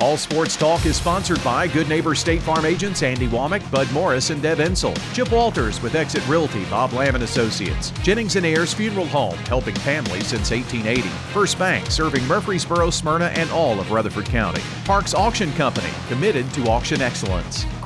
All Sports Talk is sponsored by Good Neighbor State Farm agents Andy Womack, Bud Morris, and Deb Ensel. Chip Walters with Exit Realty, Bob Lamb and Associates. Jennings and Ayers Funeral Home, helping families since 1880. First Bank, serving Murfreesboro, Smyrna, and all of Rutherford County. Parks Auction Company, committed to auction excellence.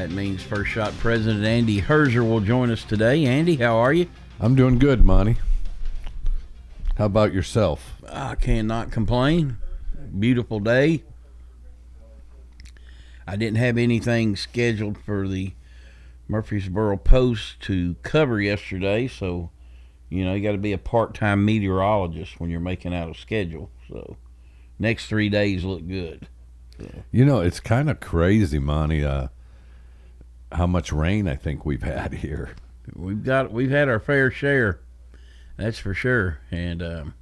That means First Shot President Andy Herzer will join us today. Andy, how are you? I'm doing good, Monty. How about yourself? I cannot complain. Beautiful day. I didn't have anything scheduled for the Murfreesboro Post to cover yesterday, so you know you got to be a part-time meteorologist when you're making out a schedule. So next three days look good. You know, it's kind of crazy, Monty. Uh, how much rain I think we've had here. We've got we've had our fair share, that's for sure. And um,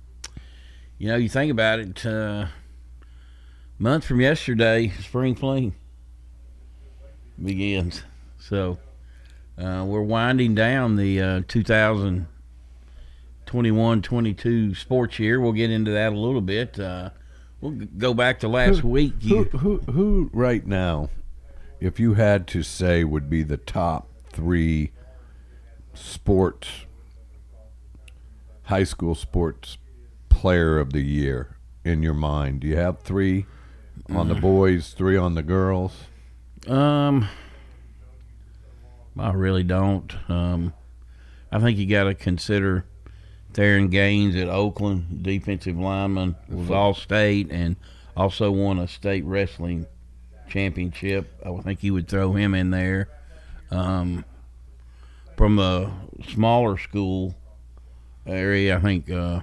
you know, you think about it. Uh, month from yesterday, spring fling begins. So uh, we're winding down the uh, 2021-22 sports year. We'll get into that a little bit. Uh, we'll go back to last who, week. Who, who, who right now, if you had to say, would be the top three sports, high school sports player of the year in your mind? Do you have three on the boys, three on the girls? um, I really don't. Um, I think you got to consider Theron Gaines at Oakland, defensive lineman, was all state and also won a state wrestling championship. I would think you would throw him in there. Um, from a smaller school area, I think uh,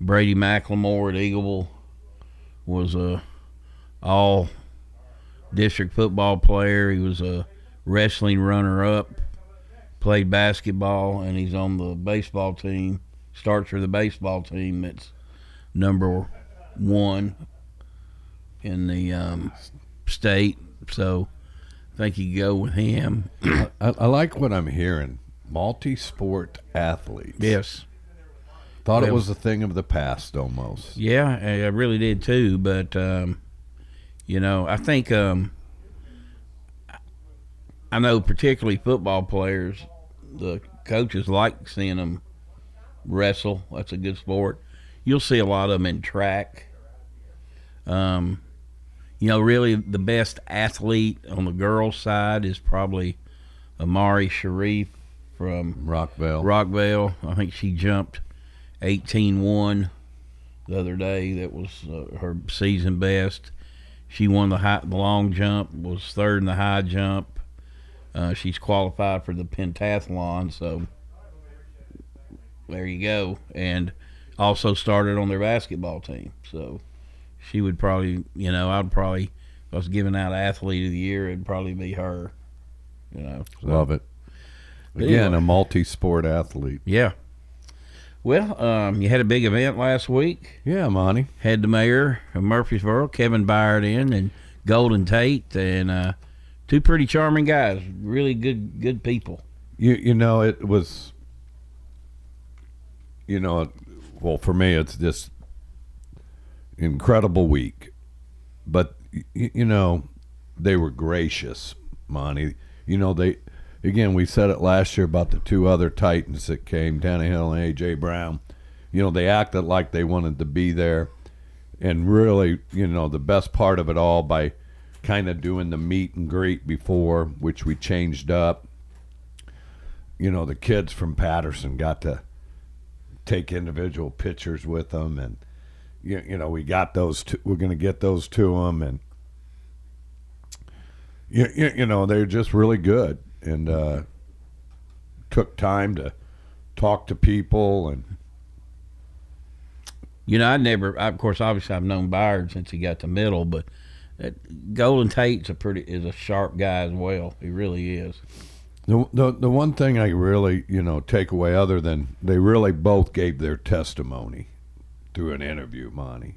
Brady McLemore at Eagleville was a all district football player. He was a wrestling runner up, played basketball, and he's on the baseball team. Starts for the baseball team that's number one in the um, state. So I think you go with him. I, I like what I'm hearing. Multi-sport athletes. yes. Thought it was a thing of the past almost. Yeah, I I really did too. But um, you know, I think um, I know particularly football players, the coaches like seeing them wrestle. That's a good sport. You'll see a lot of them in track. Um, you know, really the best athlete on the girls' side is probably Amari Sharif from Rockvale. Rockvale. I think she jumped 18-1 the other day. That was uh, her season best. She won the high, the long jump, was third in the high jump. Uh, she's qualified for the pentathlon, so there you go. And also started on their basketball team. So she would probably, you know, I'd probably, if I was giving out athlete of the year, it'd probably be her. You know, so- Love it. Again, anyway. a multi-sport athlete. Yeah. Well, um, you had a big event last week. Yeah, Monty. Had the mayor of Murfreesboro, Kevin Byard, in, and Golden Tate, and uh, two pretty charming guys. Really good, good people. You you know it was. You know, well for me it's just incredible week, but you know they were gracious, Monty. You know they. Again, we said it last year about the two other Titans that came, Tannehill and AJ Brown. You know, they acted like they wanted to be there, and really, you know, the best part of it all by kind of doing the meet and greet before, which we changed up. You know, the kids from Patterson got to take individual pictures with them, and you, you know we got those. To, we're going to get those to them, and you, you, you know they're just really good, and uh, took time to talk to people and. You know, I never. I, of course, obviously, I've known Byard since he got to middle, but that Golden Tate's a pretty is a sharp guy as well. He really is. The, the the one thing I really you know take away other than they really both gave their testimony through an interview, Monty,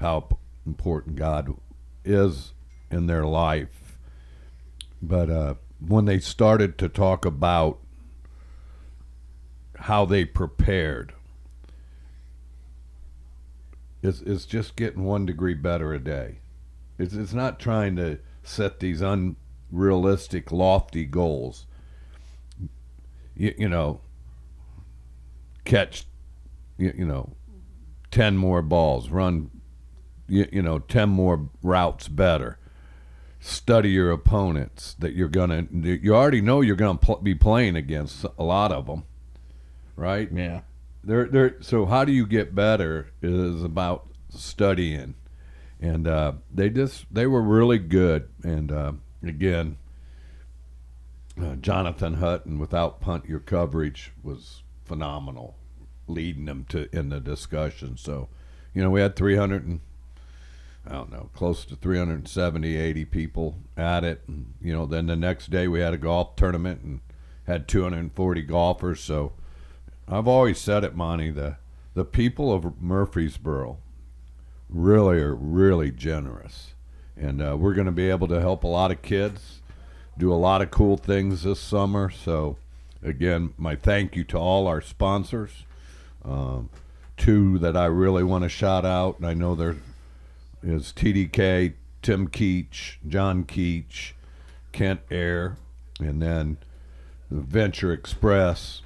how important God is in their life. But uh, when they started to talk about how they prepared, it's it's just getting one degree better a day. It's it's not trying to set these unrealistic, lofty goals. You, you know, catch, you, you know, ten more balls, run, you, you know, ten more routes better. Study your opponents that you're gonna. You already know you're gonna pl- be playing against a lot of them, right? Yeah. They're, they're, so how do you get better is about studying and uh, they just they were really good and uh, again uh, jonathan hutton without punt your coverage was phenomenal leading them to in the discussion so you know we had 300 and i don't know close to 370 80 people at it and you know then the next day we had a golf tournament and had 240 golfers so I've always said it, Monty. The the people of Murfreesboro really are really generous, and uh, we're going to be able to help a lot of kids, do a lot of cool things this summer. So, again, my thank you to all our sponsors. Um, two that I really want to shout out, and I know there is TDK, Tim Keach, John Keach, Ken Ayer, and then Venture Express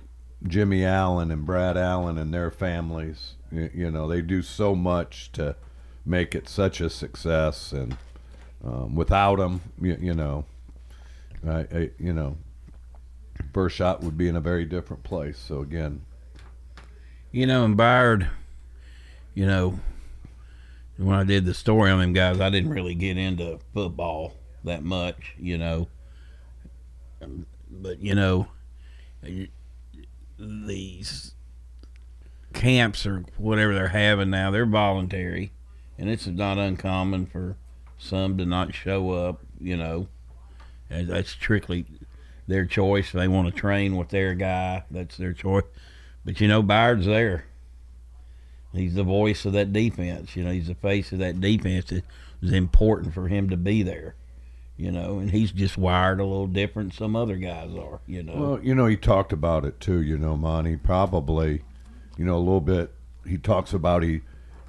Jimmy Allen and Brad Allen and their families. You, know, they do so much to make it such a success, and um, without them, you, you know, I, I, you know, first shot would be in a very different place. So again, you know, and Byard, you know, when I did the story on them guys, I didn't really get into football that much, you know, but you know these camps or whatever they're having now, they're voluntary, and it's not uncommon for some to not show up. You know, that's strictly their choice. They want to train with their guy, that's their choice. But you know, Byard's there. He's the voice of that defense. You know, he's the face of that defense. It was important for him to be there you know, and he's just wired a little different than some other guys are, you know. Well, you know, he talked about it too, you know, Monty. Probably, you know, a little bit. He talks about he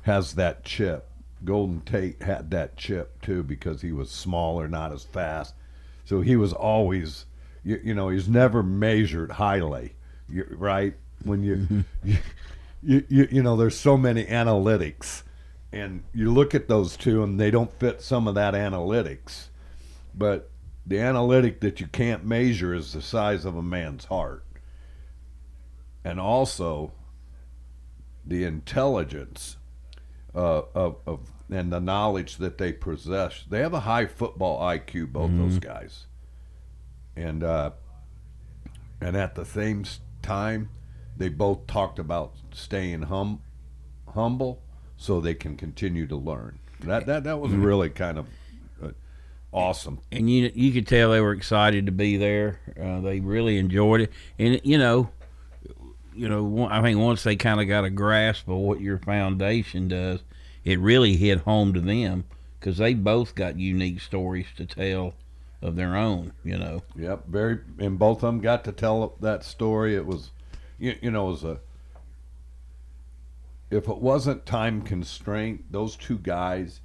has that chip. Golden Tate had that chip too because he was smaller, not as fast. So he was always, you, you know, he's never measured highly, right? When you, you, you, you, you know, there's so many analytics, and you look at those two, and they don't fit some of that analytics but the analytic that you can't measure is the size of a man's heart. And also the intelligence uh, of, of and the knowledge that they possess. They have a high football IQ, both mm-hmm. those guys. And uh, and at the same time, they both talked about staying hum, humble so they can continue to learn. That that that was mm-hmm. really kind of awesome. And you you could tell they were excited to be there. Uh, they really enjoyed it, and you know, you know, I think once they kind of got a grasp of what your foundation does, it really hit home to them because they both got unique stories to tell of their own. You know. Yep, very, and both of them got to tell that story. It was, you, you know, was a. If it wasn't time constraint, those two guys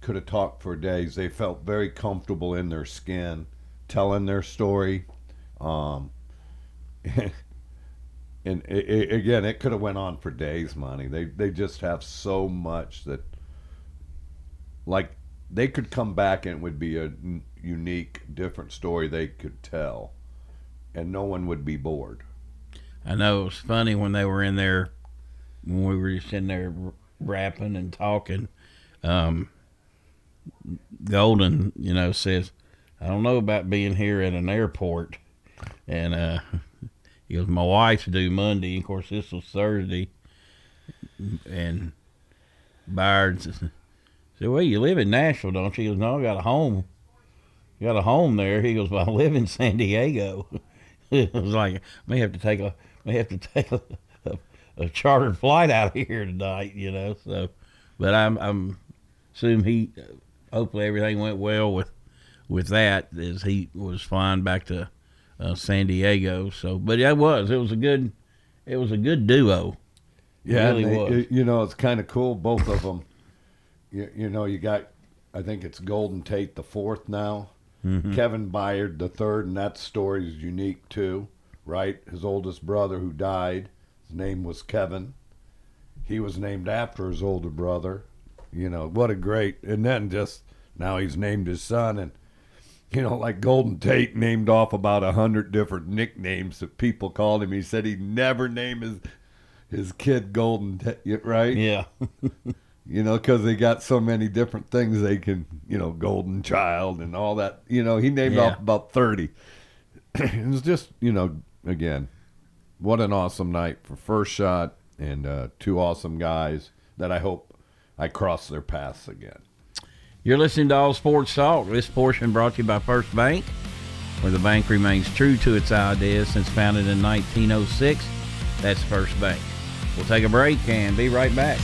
could have talked for days. They felt very comfortable in their skin, telling their story. Um, and it, it, again, it could have went on for days, Monty. They they just have so much that, like, they could come back and it would be a unique, different story they could tell, and no one would be bored. I know it was funny when they were in there when we were just in there rapping and talking. Um, Golden, you know, says, "I don't know about being here at an airport," and uh, he goes, "My wife's due Monday. Of course, this was Thursday." And Byard said, "Well, you live in Nashville, don't you?" He goes, "No, I got a home. You got a home there." He goes, "Well, I live in San Diego." it was like, I may have to take a, may have to take a, a, a chartered flight out of here tonight, you know. So, but I'm, I'm assume he, hopefully everything went well with, with that as he was flying back to uh, San Diego. So, but it was, it was a good, it was a good duo. It Yeah, really they- was. you- you know, it's kind of cool. Both of them. You, you know, you got. I think it's Golden Tate the fourth now. Mm-hmm. Kevin Byard the third, and that story is unique too, right? His oldest brother who died, his name was Kevin. He was named after his older brother. You know what a great, and then just now he's named his son, and you know, like Golden Tate named off about a hundred different nicknames that people called him. He said he never named his his kid Golden Tate, right? Yeah. You know, because they got so many different things they can, you know, Golden Child and all that. You know, he named Yeah. off about thirty. it was just, you know, again, what an awesome night for first shot and uh, two awesome guys that I hope I cross their paths again. You're listening to All Sports Talk. This portion brought to you by First Bank, where the bank remains true to its ideas since founded in 1906. That's First Bank. We'll take a break and be right back.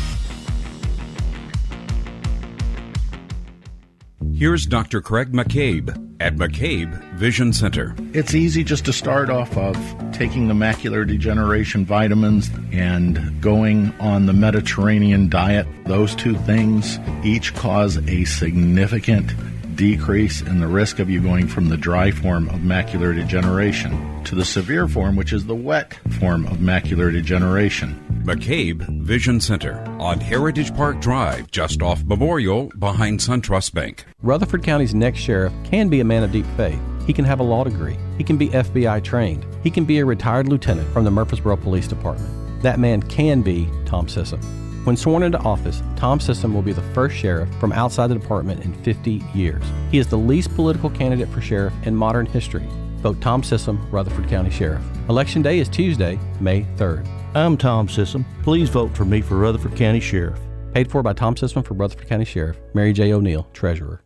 Here's Dr. Craig McCabe at McCabe Vision Center. It's easy just to start off of taking the macular degeneration vitamins and going on the Mediterranean diet. Those two things each cause a significant decrease in the risk of you going from the dry form of macular degeneration to the severe form, which is the wet form of macular degeneration. McCabe Vision Center on Heritage Park Drive, just off Memorial behind SunTrust Bank. Rutherford County's next sheriff can be a man of deep faith. He can have a law degree. He can be FBI trained. He can be a retired lieutenant from the Murfreesboro Police Department. That man can be Tom Sissom. When sworn into office, Tom Sissom will be the first sheriff from outside the department in 50 years. He is the least political candidate for sheriff in modern history. Vote Tom Sissom, Rutherford County Sheriff. Election day is Tuesday, May 3rd. I'm Tom Sissom. Please vote for me for Rutherford County Sheriff. Paid for by Tom Sissom for Rutherford County Sheriff. Mary J. O'Neill, Treasurer.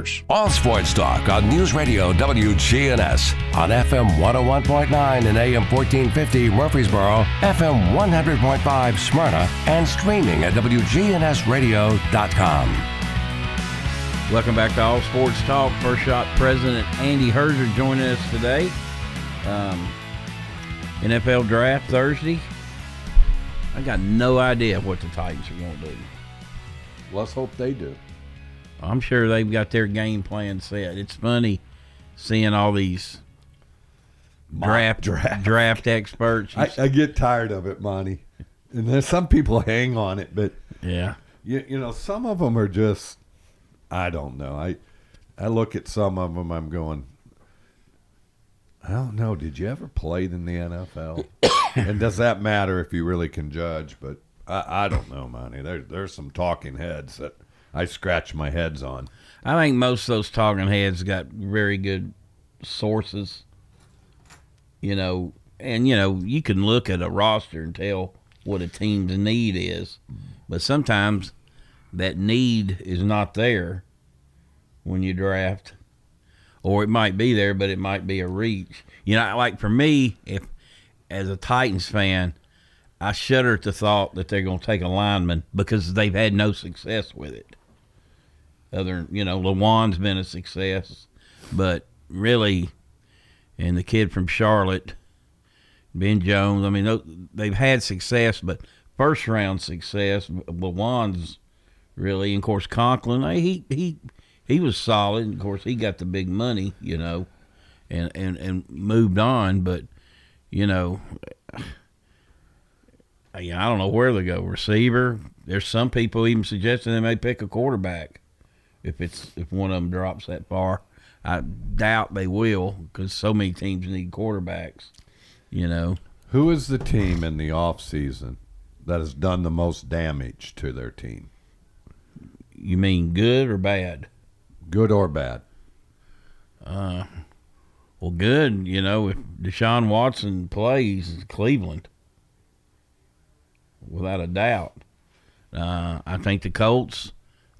renters. All Sports Talk on News Radio WGNS on FM 101.9 and AM 1450 Murfreesboro, FM 100.5 Smyrna, and streaming at WGNSradio.com. Welcome back to All Sports Talk. First Shot President Andy Herzer joining us today. Um, NFL Draft Thursday. I got no idea what the Titans are going to do. Let's hope they do. I'm sure they've got their game plan set. It's funny seeing all these draft draft. draft, experts. I, I get tired of it, Monty. And there's some people hang on it, but yeah, you, you know, some of them are just, I don't know. I, I look at some of them, I'm going, I don't know. Did you ever play in the NFL? and does that matter if you really can judge? But I, I don't know, Monty. There, there's some talking heads that I scratch my heads on. I think most of those talking heads got very good sources. You know, and you know you can look at a roster and tell what a team's need is, but sometimes that need is not there when you draft, or it might be there, but it might be a reach. You know, like for me, if as a Titans fan, I shudder at the thought that they're going to take a lineman because they've had no success with it. Other, you know, Lewan's been a success, but really, and the kid from Charlotte, Ben Jones. I mean, they've had success, but first round success. Lewan's really, and of course, Conklin. He he he was solid. Of course, he got the big money, you know, and and and moved on. But you know, I don't know where they go. Receiver. There's some people even suggesting they may pick a quarterback if it's if one of them drops that far. I doubt they will because so many teams need quarterbacks. You know, who is the team in the off season that has done the most damage to their team? You mean good or bad? Good or bad? Uh, well, good. You know, if Deshaun Watson plays Cleveland, without a doubt. Uh, I think the Colts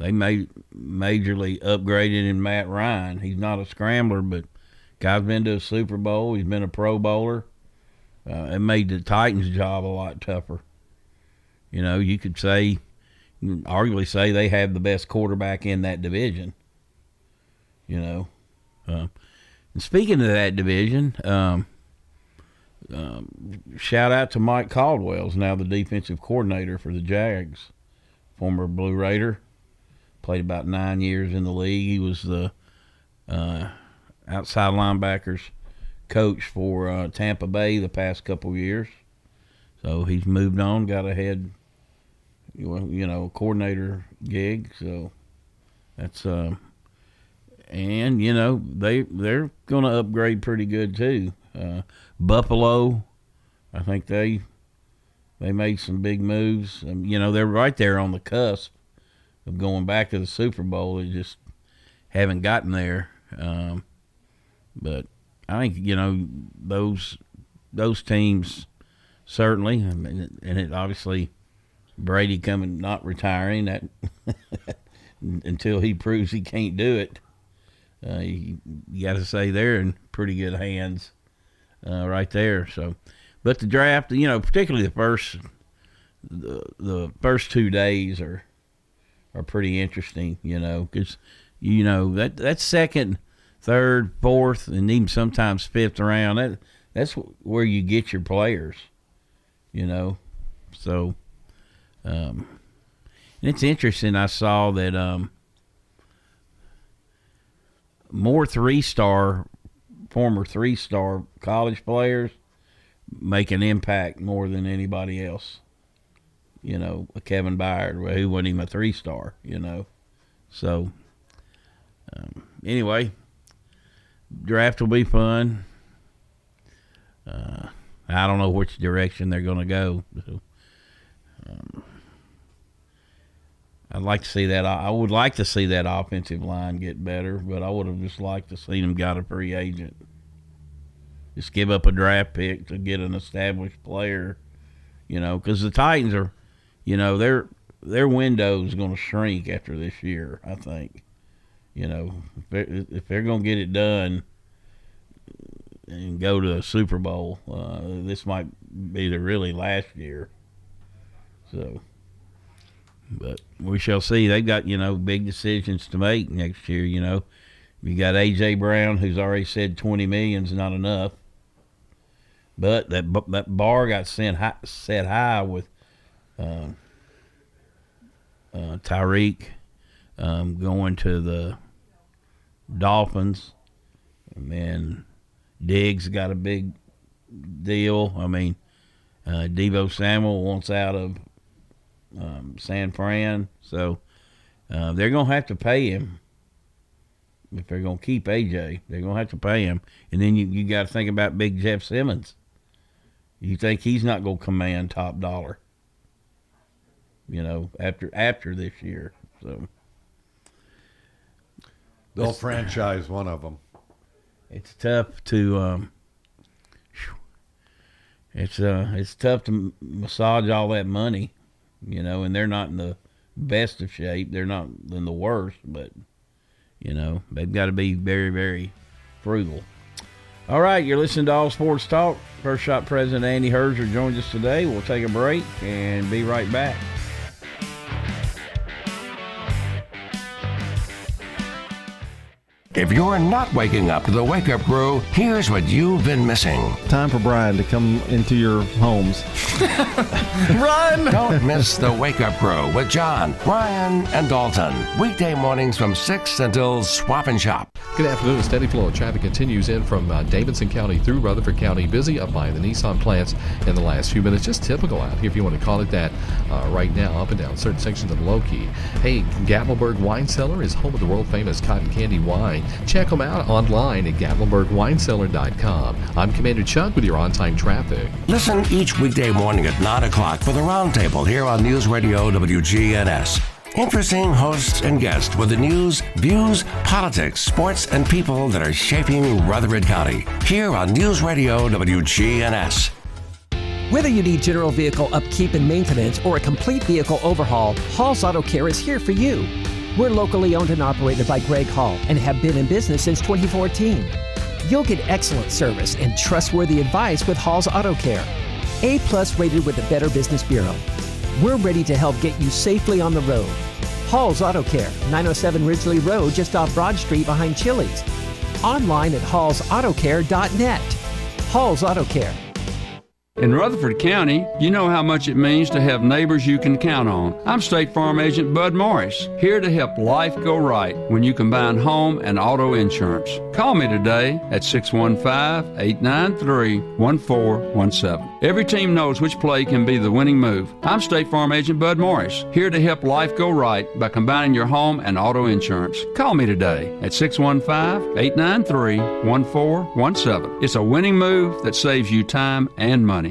they made majorly upgraded in Matt Ryan. He's not a scrambler, but guy's been to a Super Bowl. He's been a Pro Bowler. Uh, it made the Titans' job a lot tougher. You know, you could say, you arguably say they have the best quarterback in that division. You know, uh, and speaking of that division, um, um, shout out to Mike Caldwell's now the defensive coordinator for the Jags, former Blue Raider. Played about nine years in the league. He was the uh, outside linebackers coach for uh, Tampa Bay the past couple years. So he's moved on, got a head, you know, coordinator gig. So that's uh, and you know they they're going to upgrade pretty good too. Uh, Buffalo, I think they they made some big moves. Um, you know, they're right there on the cusp of going back to the Super Bowl. They just haven't gotten there. Um, but I think you know those those teams certainly, I mean, and it obviously Brady coming not retiring that until he proves he can't do it. Uh, you, you got to say they're in pretty good hands uh, right there. So, but the draft, you know, particularly the first the the first two days are are pretty interesting. You know, because you know that that second, third, fourth, and even sometimes fifth round that that's where you get your players. You know, so um, and it's interesting. I saw that um, more three star former three star college players make an impact more than anybody else. You know, Kevin Byard, who wasn't even a three star, you know. So, um, anyway, draft will be fun. Uh, I don't know which direction they're going to go. So, um, I'd like to see that. I would like to see that offensive line get better, but I would have just liked to see them got a free agent. Just give up a draft pick to get an established player, you know, because the Titans are, you know, their their window is going to shrink after this year. I think, you know, if they're, if they're going to get it done and go to a Super Bowl, uh, this might be the really last year. So but we shall see. They've got you know big decisions to make next year. You know, you got AJ Brown, who's already said twenty million's not enough. But that that bar got set high, set high with uh, uh, Tyreek um, going to the Dolphins, and then Diggs got a big deal. I mean, uh, Deebo Samuel wants out of um, San Fran. So uh, they're going to have to pay him if they're going to keep AJ. They're going to have to pay him. And then you, you got to think about Big Jeff Simmons. You think he's not going to command top dollar? You know, after after this year, so they'll franchise one of them. It's tough to um, it's uh it's tough to massage all that money, you know, and they're not in the best of shape. They're not in the worst, but you know they've got to be very very frugal. All right, you're listening to All Sports Talk. First Shot President Andy Herzer joins us today. We'll take a break and be right back. If you're not waking up to the wake up crew, here's what you've been missing. Time for Brian to come into your homes. Run! Don't miss the wake up crew with John, Brian, and Dalton. Weekday mornings from 6 until Swap and Shop. Good afternoon. Steady flow of traffic continues in from uh, Davidson County through Rutherford County. Busy up by the Nissan plants in the last few minutes. Just typical out here, if you want to call it that, uh, right now, up and down certain sections of Loki. Hey, Gatlinburg Wine Cellar is home of the world famous cotton candy wine. Check them out online at GatlinburgWineCellar.com. I'm Commander Chuck with your on time traffic. Listen each weekday morning at 9 o'clock for the Roundtable here on News Radio WGNS. Interesting hosts and guests with the news, views, politics, sports, and people that are shaping Rutherford County. Here on News Radio WGNS. Whether you need general vehicle upkeep and maintenance or a complete vehicle overhaul, Hall's Auto Care is here for you. We're locally owned and operated by Greg Hall and have been in business since 2014. You'll get excellent service and trustworthy advice with Hall's Auto Care. A plus rated with the Better Business Bureau. We're ready to help get you safely on the road. Hall's Auto Care, 907 Ridgely Road, just off Broad Street behind Chili's. Online at hallsautocare.net. Hall's Auto Care. In Rutherford County, you know how much it means to have neighbors you can count on. I'm State Farm Agent Bud Morris, here to help life go right when you combine home and auto insurance. Call me today at 615 893 1417. Every team knows which play can be the winning move. I'm State Farm Agent Bud Morris, here to help life go right by combining your home and auto insurance. Call me today at 615 893 1417. It's a winning move that saves you time and money.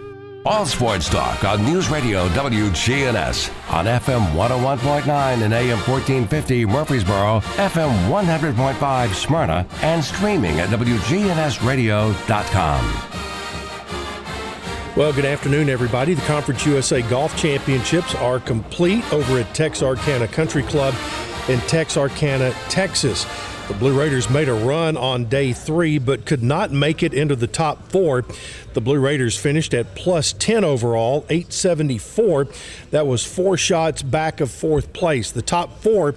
All Sports Talk on News Radio WGNS on FM 101.9 and AM 1450 Murfreesboro, FM 100.5 Smyrna, and streaming at WGNSradio.com. Well, good afternoon, everybody. The Conference USA Golf Championships are complete over at Texarkana Country Club in Texarkana, Texas. The Blue Raiders made a run on day three, but could not make it into the top four. The Blue Raiders finished at plus 10 overall, 874. That was four shots back of fourth place. The top four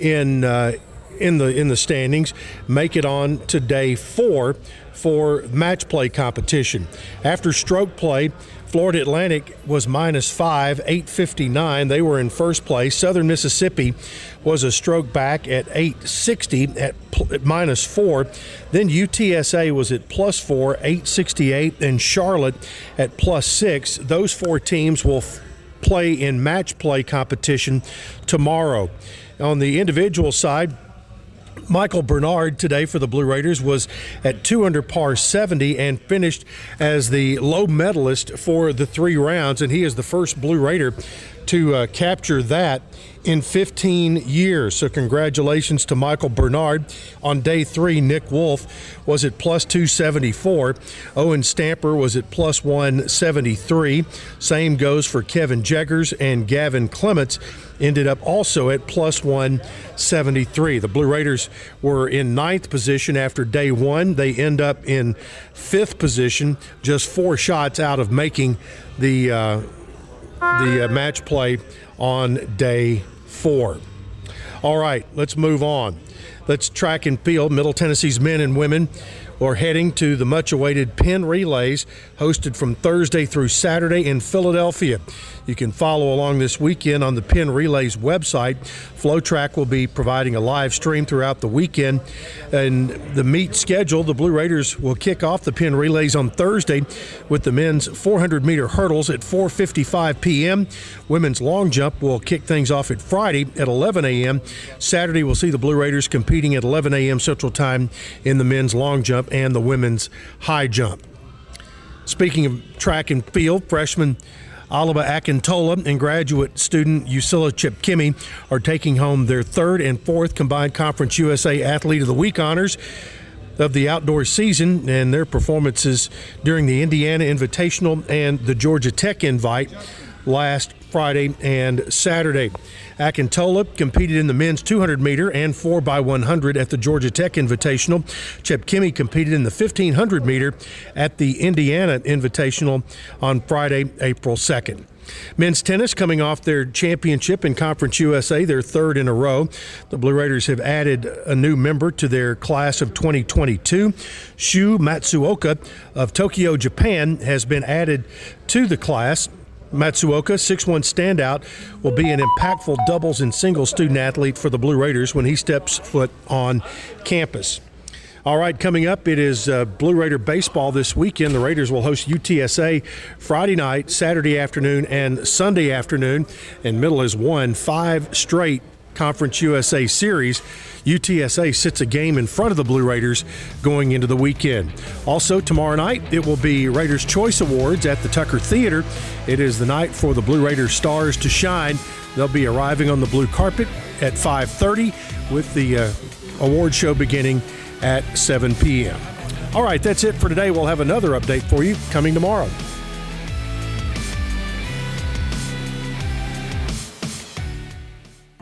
in uh, in the in the standings make it on to day four for match play competition. After stroke play, Florida Atlantic was minus five, 859. They were in first place. Southern Mississippi was a stroke back at 860 at, pl- at minus four. Then UTSA was at plus four, 868, and Charlotte at plus six. Those four teams will f- play in match play competition tomorrow. On the individual side, Michael Bernard today for the Blue Raiders was at 2 under par 70 and finished as the low medalist for the three rounds, and he is the first Blue Raider to uh, capture that in 15 years. So, congratulations to Michael Bernard. On day three, Nick Wolf was at plus 274. Owen Stamper was at plus 173. Same goes for Kevin Jeggers and Gavin Clements ended up also at plus 173. The Blue Raiders were in ninth position after day one. They end up in fifth position, just four shots out of making the uh, the uh, match play on day four. All right, let's move on. Let's track and field. Middle Tennessee's men and women are heading to the much awaited Penn Relays, hosted from Thursday through Saturday in Philadelphia. You can follow along this weekend on the Penn Relays website. FloTrack will be providing a live stream throughout the weekend. And the meet schedule, the Blue Raiders will kick off the Penn Relays on Thursday with the men's 400 meter hurdles at 4:55 p.m. Women's long jump will kick things off at Friday at 11 a.m. Saturday we'll see the Blue Raiders competing at 11 a.m. Central Time in the men's long jump and the women's high jump. Speaking of track and field, freshman Alaba Akintola and graduate student Usila Chipkimi are taking home their third and fourth combined Conference USA Athlete of the Week honors of the outdoor season and their performances during the Indiana Invitational and the Georgia Tech Invite last Friday and Saturday. Akintola competed in the men's 200 meter and 4x100 at the Georgia Tech Invitational. Chepkemi competed in the 1500 meter at the Indiana Invitational on Friday, April 2nd. Men's tennis coming off their championship in Conference USA, their third in a row. The Blue Raiders have added a new member to their class of 2022. Shu Matsuoka of Tokyo, Japan, has been added to the class. Matsuoka, 6'1 standout, will be an impactful doubles and singles student athlete for the Blue Raiders when he steps foot on campus. All right, coming up, it is uh, Blue Raider baseball this weekend. The Raiders will host UTSA Friday night, Saturday afternoon, and Sunday afternoon. And Middle has won five straight Conference USA series. UTSA sits a game in front of the Blue Raiders going into the weekend. Also, tomorrow night, it will be Raiders Choice Awards at the Tucker Theater. It is the night for the Blue Raiders stars to shine. They'll be arriving on the blue carpet at 5:30 with the uh, award show beginning at 7 p.m. All right, that's it for today. We'll have another update for you coming tomorrow.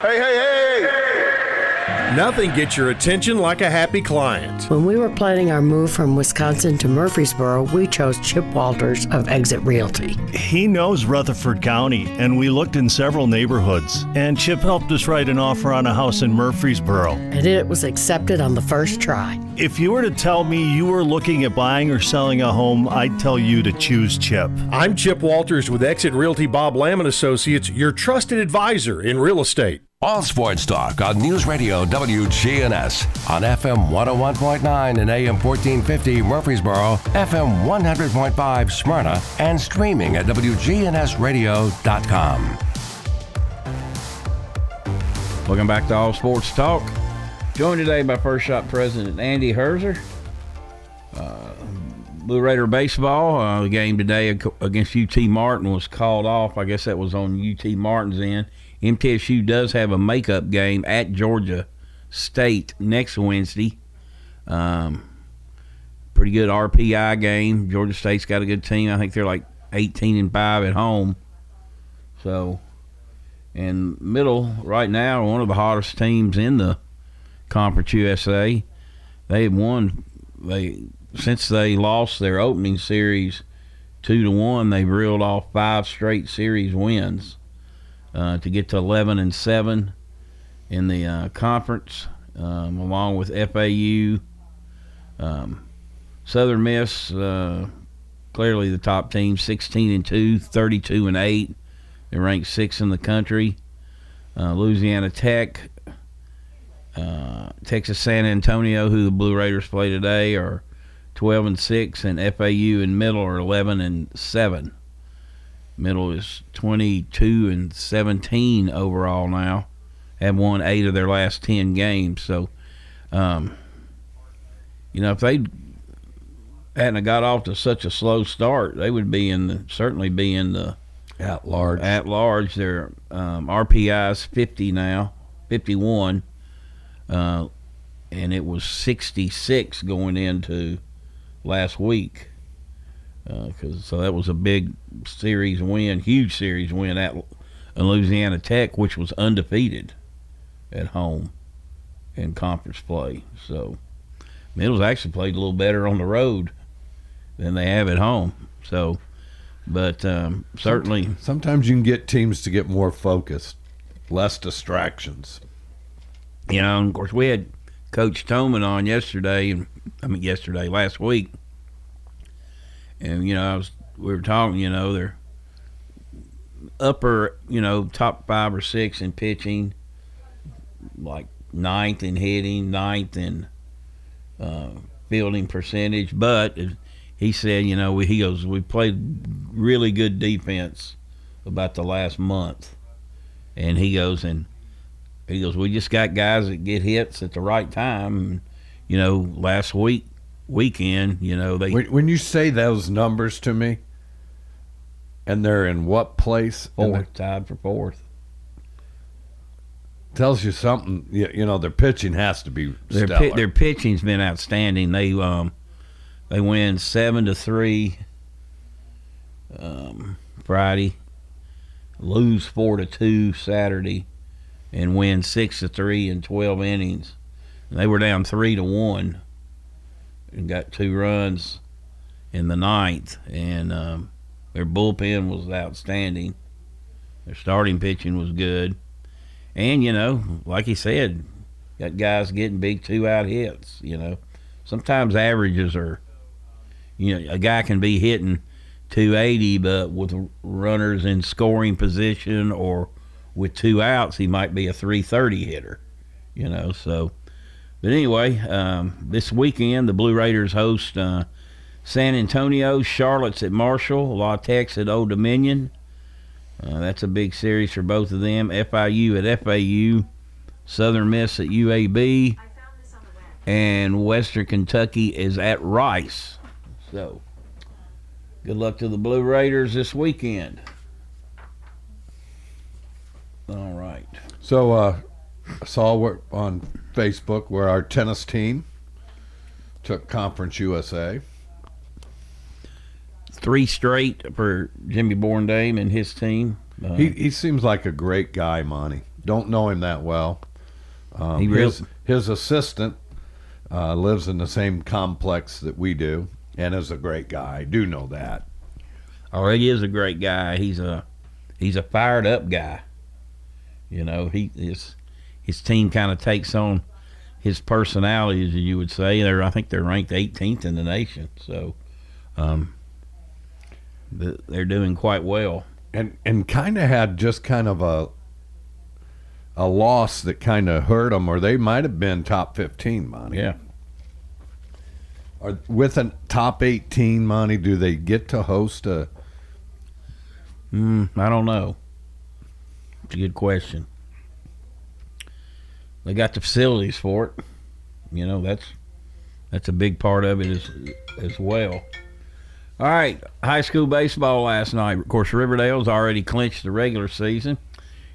Hey, hey, hey! Nothing gets your attention like a happy client. When we were planning our move from Wisconsin to Murfreesboro, we chose Chip Walters of Exit Realty. He knows Rutherford County, and we looked in several neighborhoods. And Chip helped us write an offer on a house in Murfreesboro. And it was accepted on the first try. If you were to tell me you were looking at buying or selling a home, I'd tell you to choose Chip. I'm Chip Walters with Exit Realty Bob Lamb and Associates, your trusted advisor in real estate. All sports talk on News Radio WGNS on FM 101.9 and AM 1450 Murfreesboro, FM 100.5 Smyrna, and streaming at WGNSradio.com. Welcome back to All Sports Talk. Joined today by First Shot President Andy Herzer. Uh, Blue Raider baseball. Uh, the game today against UT Martin was called off. I guess that was on UT Martin's end. MTSU does have a makeup game at Georgia State next Wednesday. Um, pretty good RPI game. Georgia State's got a good team. I think they're like 18 and five at home. So, and middle right now, one of the hottest teams in the Conference USA. They've won. They since they lost their opening series two to one. They've reeled off five straight series wins uh, to get to 11 and seven in the uh, conference, um, along with FAU. Um, Southern Miss, uh, clearly the top team, 16 and 2, 32 and 8. They're ranked sixth in the country. Uh, Louisiana Tech, uh, Texas San Antonio, who the Blue Raiders play today, are 12 and 6, and FAU and Middle are 11 and 7. Middle is 22 and 17 overall now. Have won eight of their last 10 games. So, um, you know, if they hadn't got off to such a slow start, they would be in the, certainly be in the at large. At large, their um, RPI is 50 now, 51. Uh, and it was 66 going into last week. Because so that was a big series win, huge series win at Louisiana Tech, which was undefeated at home in conference play. So Middle's actually played a little better on the road than they have at home. So, but um, certainly, sometimes you can get teams to get more focused, less distractions. You know, and of course, we had Coach Toman on yesterday, and I mean yesterday, last week, and you know, I was we were talking. You know, they're upper, you know, top five or six in pitching, like ninth in hitting, ninth in uh, fielding percentage. But he said, you know, he goes, we played really good defense about the last month, and he goes and he goes, we just got guys that get hits at the right time. And, you know, last week weekend, you know, they when, when you say those numbers to me, and they're in what place? Fourth, tied for fourth. Tells you something. You, you know, their pitching has to be their pi- their pitching's been outstanding. They um they win seven to three um, Friday, lose four to two Saturday, and win six to three in twelve innings. They were down three to one and got two runs in the ninth, and um, their bullpen was outstanding. Their starting pitching was good, and you know, like he said, got guys getting big two out hits. You know, sometimes averages are, you know, a guy can be hitting 280, but with runners in scoring position or with two outs, he might be a 330 hitter. You know, so. But anyway, um, this weekend the Blue Raiders host uh, San Antonio, Charlotte's at Marshall, La Tex at Old Dominion. Uh, that's a big series for both of them. FIU at FAU, Southern Miss at UAB, and Western Kentucky is at Rice. So, good luck to the Blue Raiders this weekend. All right. So, uh, I saw where, on Facebook where our tennis team took Conference USA. Three straight for Jimmy Borendame and his team. Uh, he he seems like a great guy, Monty. Don't know him that well. Um, He his, his assistant uh, lives in the same complex that we do, and is a great guy. I do know that. Oh, he is a great guy. He's a he's a fired up guy. You know, he his his team kind of takes on his personality, as you would say. They're I think they're ranked 18th in the nation, so um, th- they're doing quite well. and and kind of had just kind of a a loss that kind of hurt them, or they might have been top fifteen, Monty. Yeah. Or with a top eighteen, Monty, do they get to host a? Mm, I don't know. It's a good question. They got the facilities for it. You know, that's that's a big part of it as as well. All right, high school baseball last night. Of course, Riverdale's already clinched the regular season.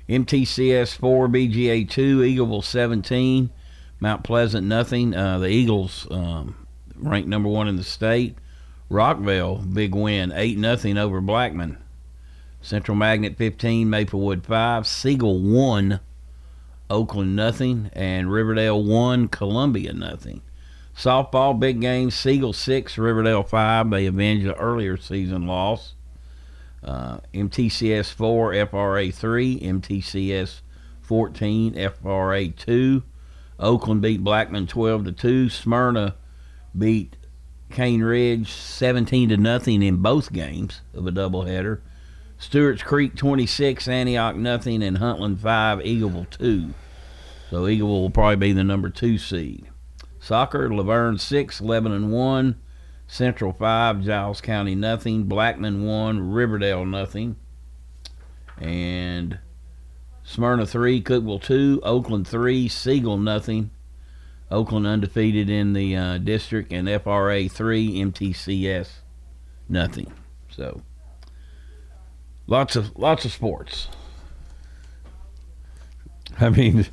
MTCS four, BGA two, Eagleville seventeen, Mount Pleasant nothing. Uh, the Eagles um, ranked number one in the state. Rockvale big win, eight nothing over Blackman. Central Magnet 15, Maplewood 5, Siegel 1, Oakland nothing, and Riverdale 1, Columbia nothing. Softball big game, Siegel 6, Riverdale 5. They avenged the earlier season loss. Uh, MTCS 4, FRA 3, MTCS 14, FRA 2. Oakland beat Blackman 12 to 2. Smyrna beat Cane Ridge 17 to nothing in both games of a doubleheader. Stewart's Creek 26, Antioch nothing, and Huntland 5, Eagleville 2. So Eagle will probably be the number two seed. Soccer, La Vergne 6, Lebanon 1, Central 5, Giles County nothing, Blackman 1, Riverdale nothing. And Smyrna 3, Cookeville 2, Oakland 3, Siegel nothing. Oakland undefeated in the uh, district, and FRA 3, MTCS nothing. So lots of lots of sports. I mean,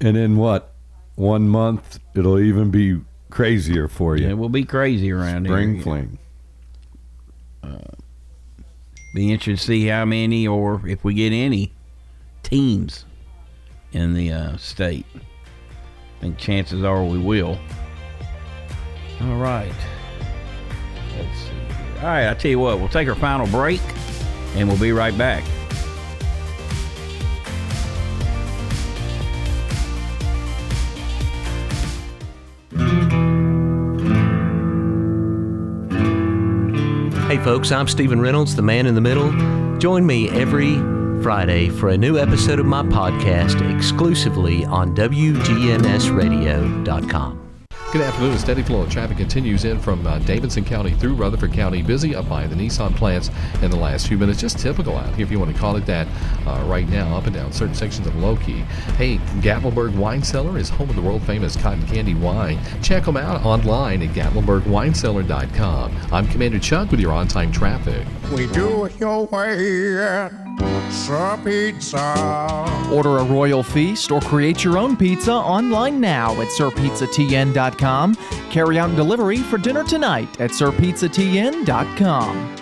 and in what one month it'll even be crazier for you. It will be crazy around Spring here. Spring fling. Be interested to see how many, or if we get any, teams in the uh, state. I think chances are we will. All right. Let's see. All right, I tell you what, we'll take our final break, and we'll be right back. Hey folks, I'm Stephen Reynolds, the man in the middle. Join me every Friday for a new episode of my podcast exclusively on WGNSradio.com. Good afternoon. A steady flow of traffic continues in from uh, Davidson County through Rutherford County. Busy up by the Nissan plants in the last few minutes. Just typical out here, if you want to call it that, uh, right now, up and down certain sections of Low-Key. Hey, Gatlinburg Wine Cellar is home of the world famous cotton candy wine. Check them out online at GatlinburgWineCellar.com. I'm Commander Chuck with your on-time traffic. We do it your way at Sir Pizza. Order a royal feast or create your own pizza online now at sirpizzatn.com. Carry out and delivery for dinner tonight at sirpizzatn.com.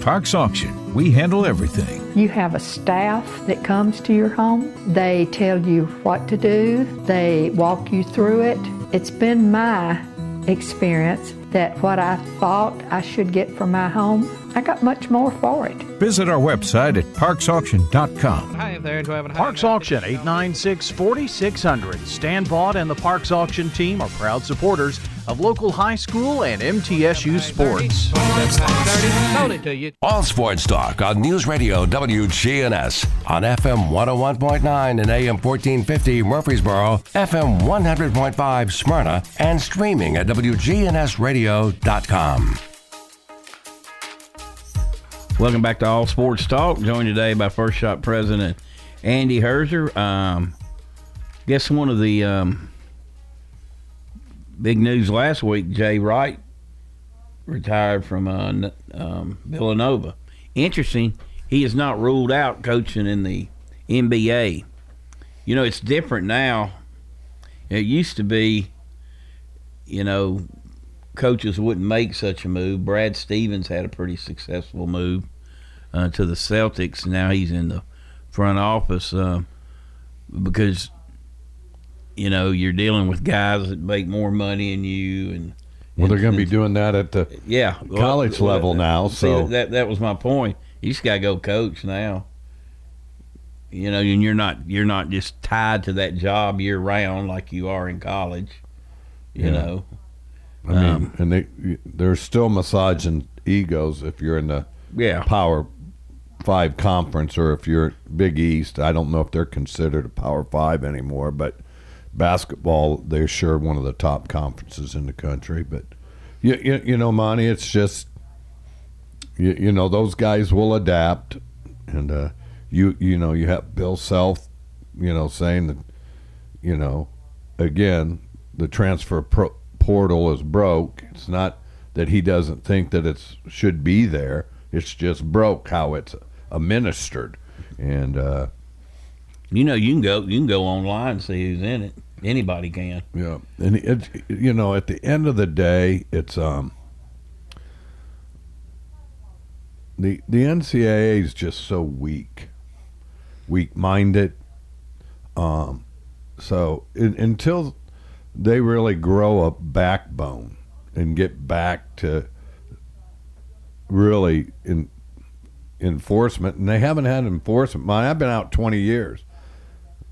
Parks Auction. We handle everything. You have a staff that comes to your home. They tell you what to do, they walk you through it. It's been my experience that what I thought I should get for my home, I got much more for it. Visit our website at parksauction.com. Hi there, Parks Auction, 896 4600. Stan Vaught and the Parks Auction team are proud supporters of local high school and MTSU sports. All sports talk on News Radio WGNS on FM 101.9 and AM 1450 Murfreesboro, FM 100.5 Smyrna, and streaming at WGNSradio.com. Welcome back to All Sports Talk. Joined today by First Shot President Andy Herzer. Um, guess one of the um, big news last week, Jay Wright retired from uh, um, Villanova. Interesting, he is not ruled out coaching in the NBA. You know, it's different now. It used to be, you know, coaches wouldn't make such a move. Brad Stevens had a pretty successful move uh, to the Celtics. Now he's in the front office uh, because you know you're dealing with guys that make more money than you, and Well, they're going to be doing that at the yeah college well, level now. see, So that that was my point. You just got to go coach now. You know, and you're not you're not just tied to that job year round like you are in college. You Yeah. know. I mean, Um, and they they're still massaging egos if you're in the Yeah. Power Five conference or if you're Big East. I don't know if they're considered a Power Five anymore, but basketball they're sure one of the top conferences in the country. But you you, you know, Monty, it's just you, you know those guys will adapt, and uh, you you know you have Bill Self, you know, saying that you know again the transfer pro- portal is broke. It's not that he doesn't think that it should be there. It's just broke how it's administered, and uh, You know, you can go you can go online and see who's in it. Anybody can. Yeah, and it, you know, at the end of the day, it's um the the NCAA is just so weak, weak minded. Um, so in, until they really grow a backbone and get back to really in enforcement, and they haven't had enforcement. Mine, I've been out twenty years.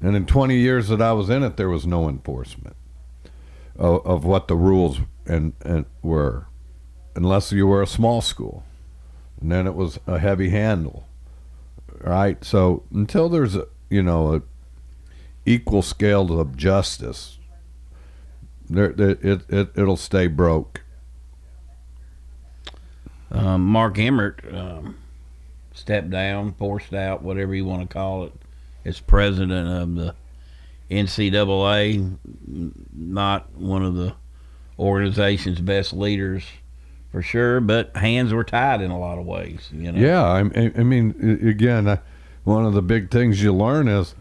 And in 20 years that I was in it, there was no enforcement of, of what the rules and, and were, unless you were a small school. And then it was a heavy handle, right? So until there's a you know a equal scale of justice, there, it, it it'll stay broke. Um, Mark Emmert um, stepped down, forced out, whatever you want to call it, as president of the NCAA. Not one of the organization's best leaders, for sure, but hands were tied in a lot of ways. You know. Yeah, I, I mean, again, one of the big things you learn is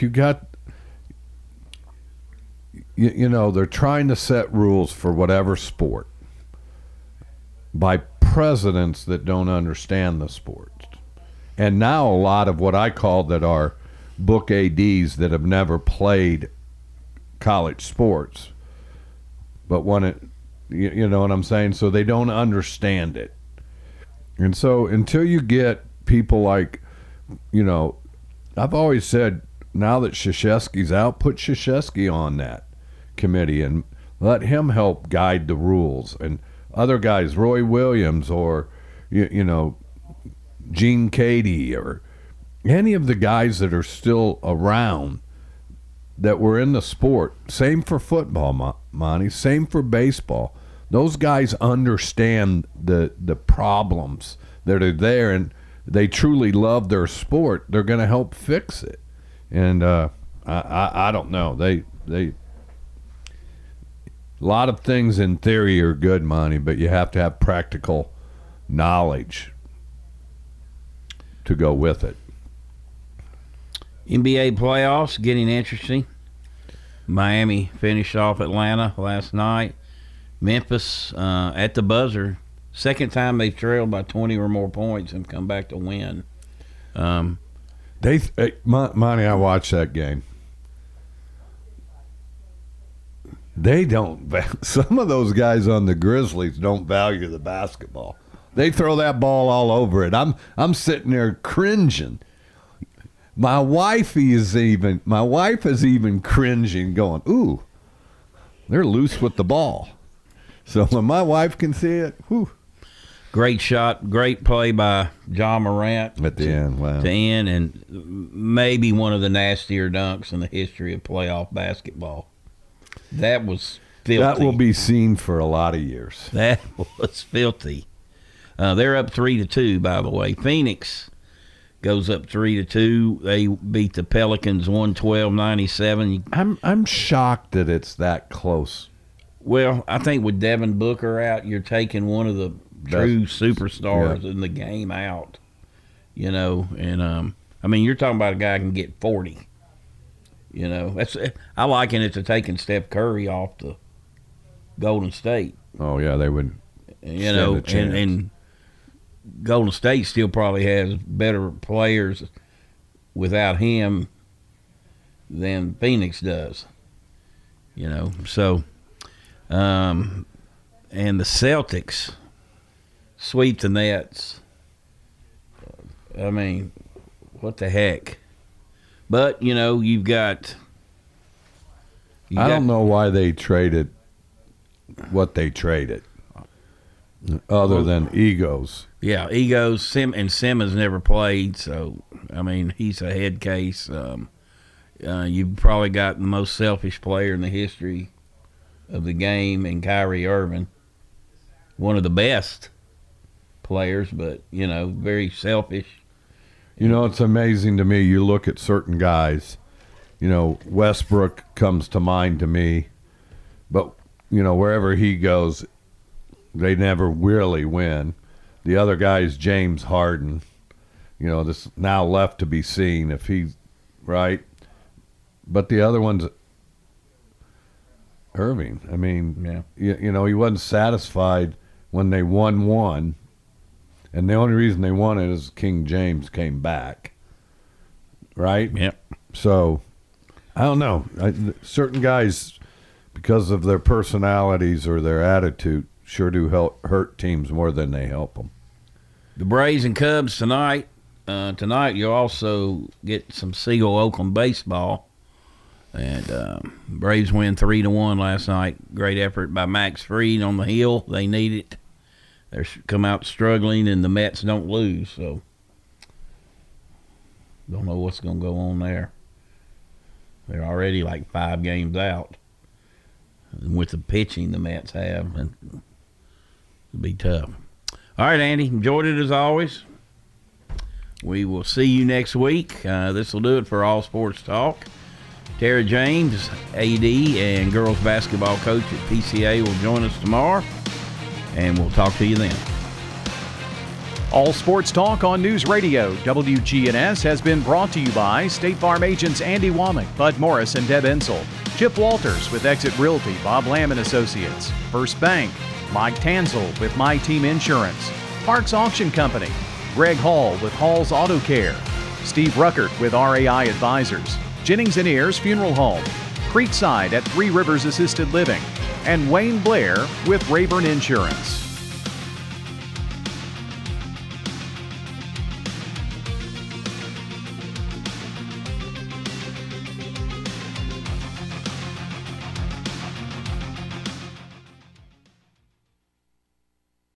you got you, you know, they're trying to set rules for whatever sport by presidents that don't understand the sport. And now a lot of what I call that are book ADs that have never played college sports, but when it, you, you know what I'm saying? So they don't understand it. And so until you get people like, you know, I've always said now that Krzyzewski's out, put Krzyzewski on that committee and let him help guide the rules. And other guys, Roy Williams or, you, you know, Gene Keady or any of the guys that are still around that were in the sport. Same for football, Monty. Same for baseball. Those guys understand the the problems that are there, and they truly love their sport. They're going to help fix it. And uh, I, I I don't know. They they a lot of things in theory are good, Monty, but you have to have practical knowledge to go with it. NBA playoffs getting interesting. Miami finished off Atlanta last night. Memphis uh, at the buzzer. Second time they've trailed by 20 or more points and come back to win. Um, they, hey, Monty, I watched that game. They don't. Some of those guys on the Grizzlies don't value the basketball. They throw that ball all over it. I'm I'm sitting there cringing. My wife is even my wife is even cringing, going, "Ooh, they're loose with the ball." So when my wife can see it, whew. Great shot, great play by Ja Morant at the to, end. Wow, to end, and maybe one of the nastier dunks in the history of playoff basketball. That was filthy. That will be seen for a lot of years. That was filthy. Uh, they're up three to two, by the way. Phoenix goes up three to two. They beat the Pelicans 112-97. I'm I'm shocked that it's that close. Well, I think with Devin Booker out, you're taking one of the true That's, superstars yeah. in the game out. You know, and um, I mean, you're talking about a guy who can get 40. You know, that's I liken it to taking Steph Curry off the Golden State. Oh yeah, they would. You know, and, and Golden State still probably has better players without him than Phoenix does. You know, so um, and the Celtics sweep the Nets. I mean, what the heck? But you know, you've got. You I got, don't know why they traded what they traded, other than egos. Yeah, egos. Sim and Simmons never played, so I mean he's a head case. Um, uh, you've probably got the most selfish player in the history of the game, in Kyrie Irving, one of the best players, but you know very selfish you know, it's amazing to me. You look at certain guys, you know, Westbrook comes to mind to me, but, you know, wherever he goes, they never really win. The other guy is James Harden. You know, this now left to be seen if he's right. But the other one's Irving. I mean, yeah. you, you know, he wasn't satisfied when they won one and the only reason they won it is King James came back. Right? Yep. So, I don't know. I, certain guys, because of their personalities or their attitude, sure do help hurt teams more than they help them. The Braves and Cubs tonight. Uh, tonight you'll also get some Siegel Oakland baseball. And uh, Braves win three to one last night. Great effort by Max Fried on the hill. They need it they come out struggling, and the Mets don't lose. So don't know what's going to go on there. They're already like five games out And with the pitching the Mets have, and it'll be tough. All right, Andy, enjoyed it as always. We will see you next week. Uh, this will do it for All Sports Talk. Tara James, AD and girls basketball coach at PCA, will join us tomorrow and we'll talk to you then. All Sports Talk on News Radio WGNS has been brought to you by State Farm agents Andy Womack, Bud Morris, and Deb Ensel. Chip Walters with Exit Realty, Bob Lamb and Associates. First Bank, Mike Tanzel with My Team Insurance. Parks Auction Company, Greg Hall with Hall's Auto Care. Steve Ruckert with RAI Advisors. Jennings and Ayers Funeral Home. Creekside at Three Rivers Assisted Living. And Wayne Blair with Rayburn Insurance.